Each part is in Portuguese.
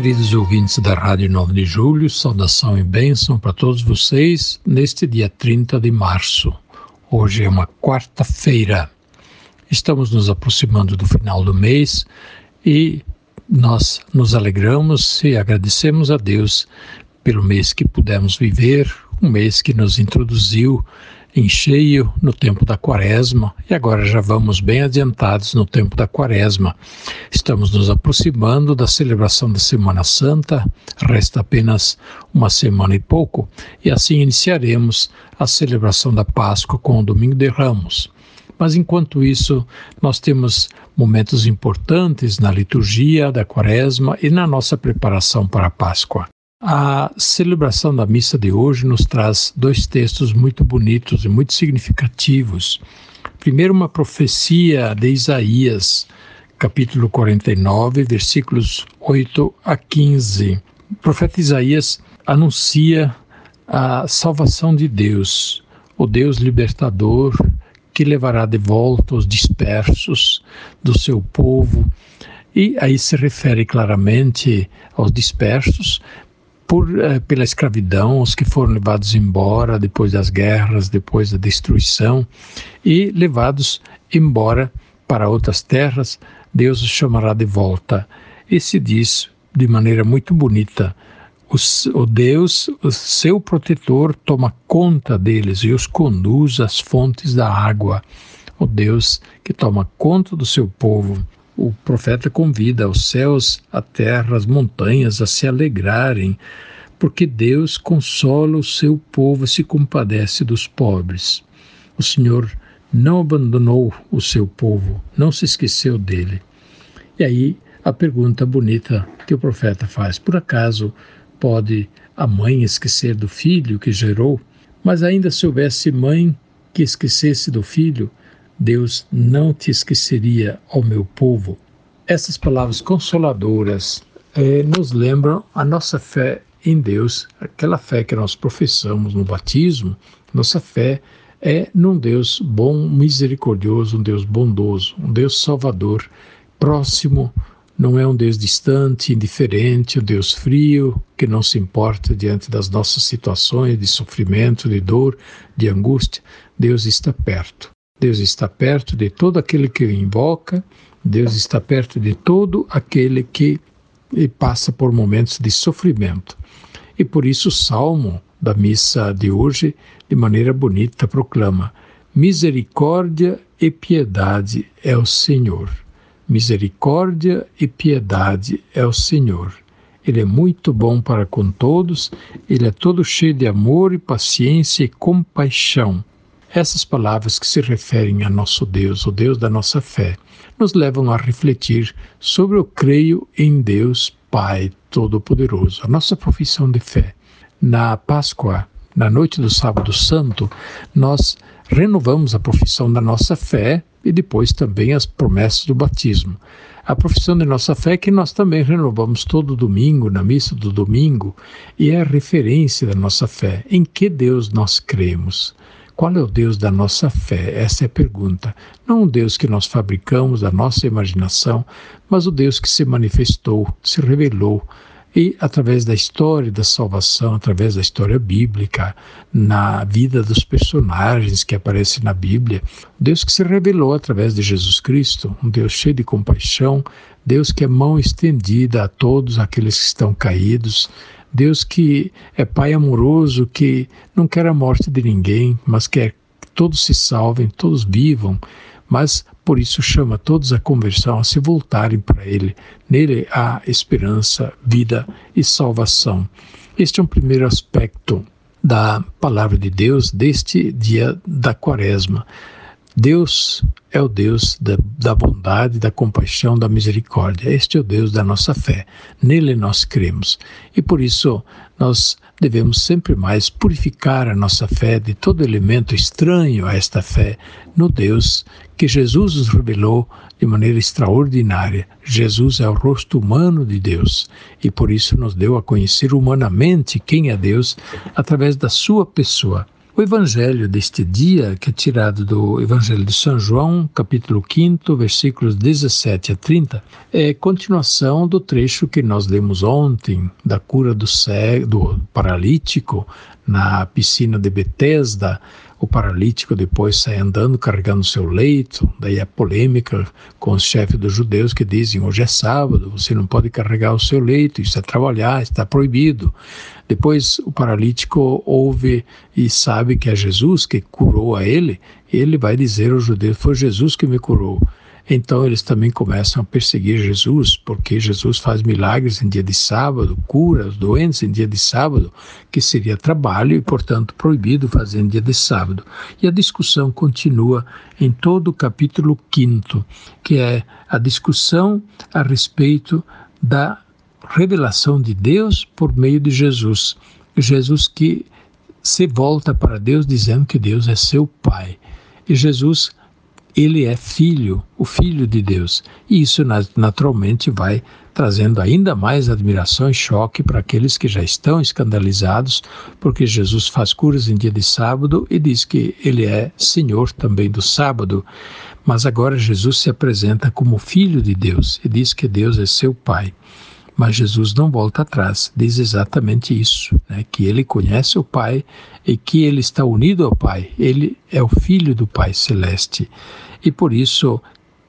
Queridos ouvintes da Rádio 9 de Julho, saudação e bênção para todos vocês neste dia 30 de março. Hoje é uma quarta-feira. Estamos nos aproximando do final do mês e nós nos alegramos e agradecemos a Deus pelo mês que pudemos viver, um mês que nos introduziu em cheio no tempo da quaresma e agora já vamos bem adiantados no tempo da quaresma. Estamos nos aproximando da celebração da Semana Santa, resta apenas uma semana e pouco, e assim iniciaremos a celebração da Páscoa com o Domingo de Ramos. Mas enquanto isso, nós temos momentos importantes na liturgia da Quaresma e na nossa preparação para a Páscoa. A celebração da missa de hoje nos traz dois textos muito bonitos e muito significativos. Primeiro, uma profecia de Isaías, capítulo 49, versículos 8 a 15. O profeta Isaías anuncia a salvação de Deus, o Deus libertador que levará de volta os dispersos do seu povo. E aí se refere claramente aos dispersos, por, eh, pela escravidão, os que foram levados embora depois das guerras, depois da destruição, e levados embora para outras terras, Deus os chamará de volta. E se diz de maneira muito bonita: o, o Deus, o seu protetor, toma conta deles e os conduz às fontes da água. O Deus que toma conta do seu povo o profeta convida os céus, a terra, as montanhas a se alegrarem, porque Deus consola o seu povo e se compadece dos pobres. O Senhor não abandonou o seu povo, não se esqueceu dele. E aí a pergunta bonita que o profeta faz: por acaso pode a mãe esquecer do filho que gerou? Mas ainda se houvesse mãe que esquecesse do filho, Deus não te esqueceria, ó meu povo. Essas palavras consoladoras eh, nos lembram a nossa fé em Deus, aquela fé que nós professamos no batismo. Nossa fé é num Deus bom, misericordioso, um Deus bondoso, um Deus salvador, próximo, não é um Deus distante, indiferente, um Deus frio, que não se importa diante das nossas situações de sofrimento, de dor, de angústia. Deus está perto. Deus está perto de todo aquele que o invoca, Deus está perto de todo aquele que passa por momentos de sofrimento. E por isso o salmo da missa de hoje, de maneira bonita, proclama: Misericórdia e piedade é o Senhor. Misericórdia e piedade é o Senhor. Ele é muito bom para com todos, ele é todo cheio de amor e paciência e compaixão. Essas palavras que se referem a nosso Deus, o Deus da nossa fé, nos levam a refletir sobre o creio em Deus Pai Todo-Poderoso, a nossa profissão de fé. Na Páscoa, na noite do Sábado Santo, nós renovamos a profissão da nossa fé e depois também as promessas do batismo. A profissão de nossa fé é que nós também renovamos todo domingo, na missa do domingo, e é a referência da nossa fé. Em que Deus nós cremos? Qual é o Deus da nossa fé? Essa é a pergunta. Não o Deus que nós fabricamos da nossa imaginação, mas o Deus que se manifestou, se revelou e através da história da salvação, através da história bíblica, na vida dos personagens que aparecem na Bíblia, Deus que se revelou através de Jesus Cristo, um Deus cheio de compaixão, Deus que é mão estendida a todos aqueles que estão caídos, Deus que é Pai amoroso, que não quer a morte de ninguém, mas quer que todos se salvem, todos vivam, mas por isso chama todos à conversão, a se voltarem para Ele. Nele há esperança, vida e salvação. Este é um primeiro aspecto da palavra de Deus deste dia da Quaresma. Deus é o Deus da, da, bondade, da compaixão, da misericórdia. Este é o Deus da nossa fé. Nele nós cremos. E por isso nós devemos sempre mais purificar a nossa fé de todo elemento estranho a esta fé no Deus que Jesus nos revelou de maneira extraordinária. Jesus é o rosto humano de Deus e por isso nos deu a conhecer humanamente quem é Deus através da sua pessoa. O evangelho deste dia, que é tirado do Evangelho de São João, capítulo 5, versículos 17 a 30, é continuação do trecho que nós lemos ontem, da cura do, cego, do paralítico na piscina de Betesda, o paralítico depois sai andando carregando seu leito, daí a polêmica com os chefes dos judeus que dizem: hoje é sábado, você não pode carregar o seu leito, isso é trabalhar, está proibido. Depois o paralítico ouve e sabe que é Jesus que curou a ele, ele vai dizer aos judeus: foi Jesus que me curou. Então eles também começam a perseguir Jesus, porque Jesus faz milagres em dia de sábado, cura os doentes em dia de sábado, que seria trabalho e, portanto, proibido fazer em dia de sábado. E a discussão continua em todo o capítulo 5, que é a discussão a respeito da revelação de Deus por meio de Jesus. Jesus que se volta para Deus dizendo que Deus é seu Pai. E Jesus ele é filho, o filho de Deus. E isso naturalmente vai trazendo ainda mais admiração e choque para aqueles que já estão escandalizados, porque Jesus faz curas em dia de sábado e diz que ele é Senhor também do sábado. Mas agora Jesus se apresenta como filho de Deus e diz que Deus é seu Pai. Mas Jesus não volta atrás, diz exatamente isso, né? que ele conhece o Pai e que ele está unido ao Pai, ele é o Filho do Pai Celeste. E por isso,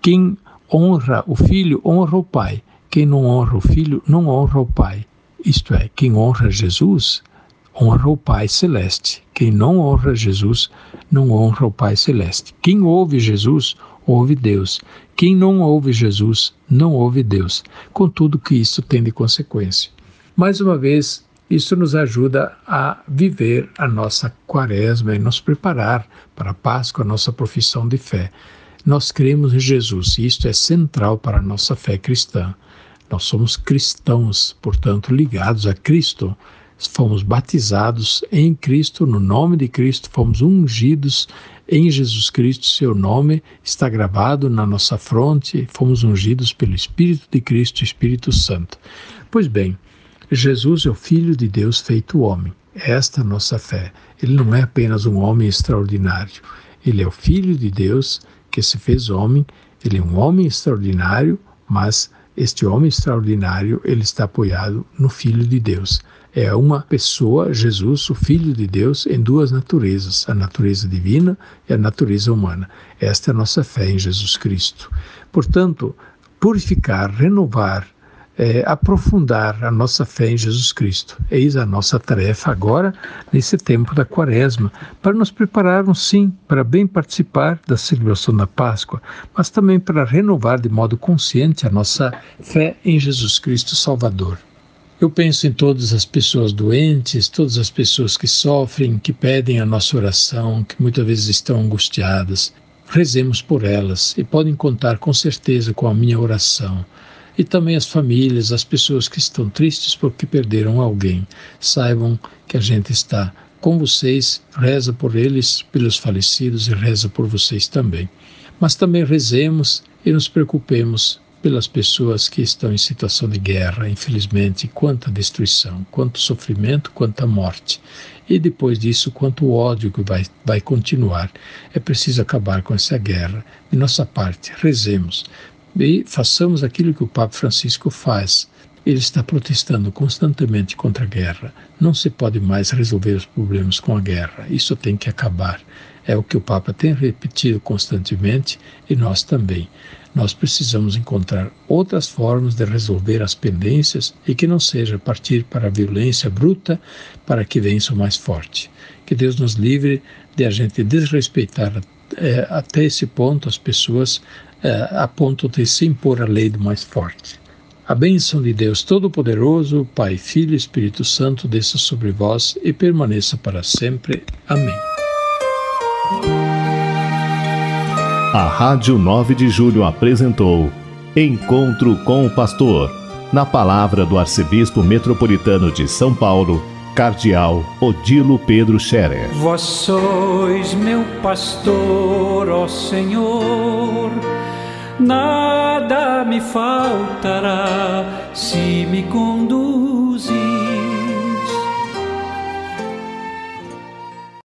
quem honra o Filho, honra o Pai. Quem não honra o Filho, não honra o Pai. Isto é, quem honra Jesus, honra o Pai Celeste. Quem não honra Jesus, não honra o Pai Celeste. Quem ouve Jesus, ouve Deus. Quem não ouve Jesus, não ouve Deus. Com tudo que isso tem de consequência. Mais uma vez, isso nos ajuda a viver a nossa quaresma e nos preparar para a Páscoa, a nossa profissão de fé. Nós cremos em Jesus e isto é central para a nossa fé cristã. Nós somos cristãos, portanto, ligados a Cristo. Fomos batizados em Cristo, no nome de Cristo, fomos ungidos em Jesus Cristo, seu nome está gravado na nossa fronte, fomos ungidos pelo Espírito de Cristo, Espírito Santo. Pois bem, Jesus é o Filho de Deus feito homem. Esta é a nossa fé. Ele não é apenas um homem extraordinário. Ele é o Filho de Deus que se fez homem. Ele é um homem extraordinário, mas este homem extraordinário ele está apoiado no Filho de Deus. É uma pessoa, Jesus, o Filho de Deus, em duas naturezas, a natureza divina e a natureza humana. Esta é a nossa fé em Jesus Cristo. Portanto, purificar, renovar é, aprofundar a nossa fé em Jesus Cristo. Eis a nossa tarefa agora, nesse tempo da Quaresma, para nos prepararmos, sim, para bem participar da celebração da Páscoa, mas também para renovar de modo consciente a nossa fé em Jesus Cristo Salvador. Eu penso em todas as pessoas doentes, todas as pessoas que sofrem, que pedem a nossa oração, que muitas vezes estão angustiadas. Rezemos por elas e podem contar com certeza com a minha oração e também as famílias, as pessoas que estão tristes porque perderam alguém. Saibam que a gente está com vocês, reza por eles, pelos falecidos e reza por vocês também. Mas também rezemos e nos preocupemos pelas pessoas que estão em situação de guerra, infelizmente, quanta destruição, quanto sofrimento, quanta morte. E depois disso, quanto ódio que vai, vai continuar. É preciso acabar com essa guerra. De nossa parte, rezemos e façamos aquilo que o Papa Francisco faz. Ele está protestando constantemente contra a guerra. Não se pode mais resolver os problemas com a guerra. Isso tem que acabar. É o que o Papa tem repetido constantemente e nós também. Nós precisamos encontrar outras formas de resolver as pendências e que não seja partir para a violência bruta para que vença o mais forte. Que Deus nos livre de a gente desrespeitar é, até esse ponto as pessoas é, a ponto de se impor a lei do mais forte. A bênção de Deus Todo-Poderoso, Pai, Filho e Espírito Santo, desça sobre vós e permaneça para sempre. Amém. A Rádio 9 de Julho apresentou Encontro com o Pastor, na palavra do Arcebispo Metropolitano de São Paulo, Cardeal Odilo Pedro Scherer. Vós sois meu pastor, ó Senhor, nada me faltará se me conduz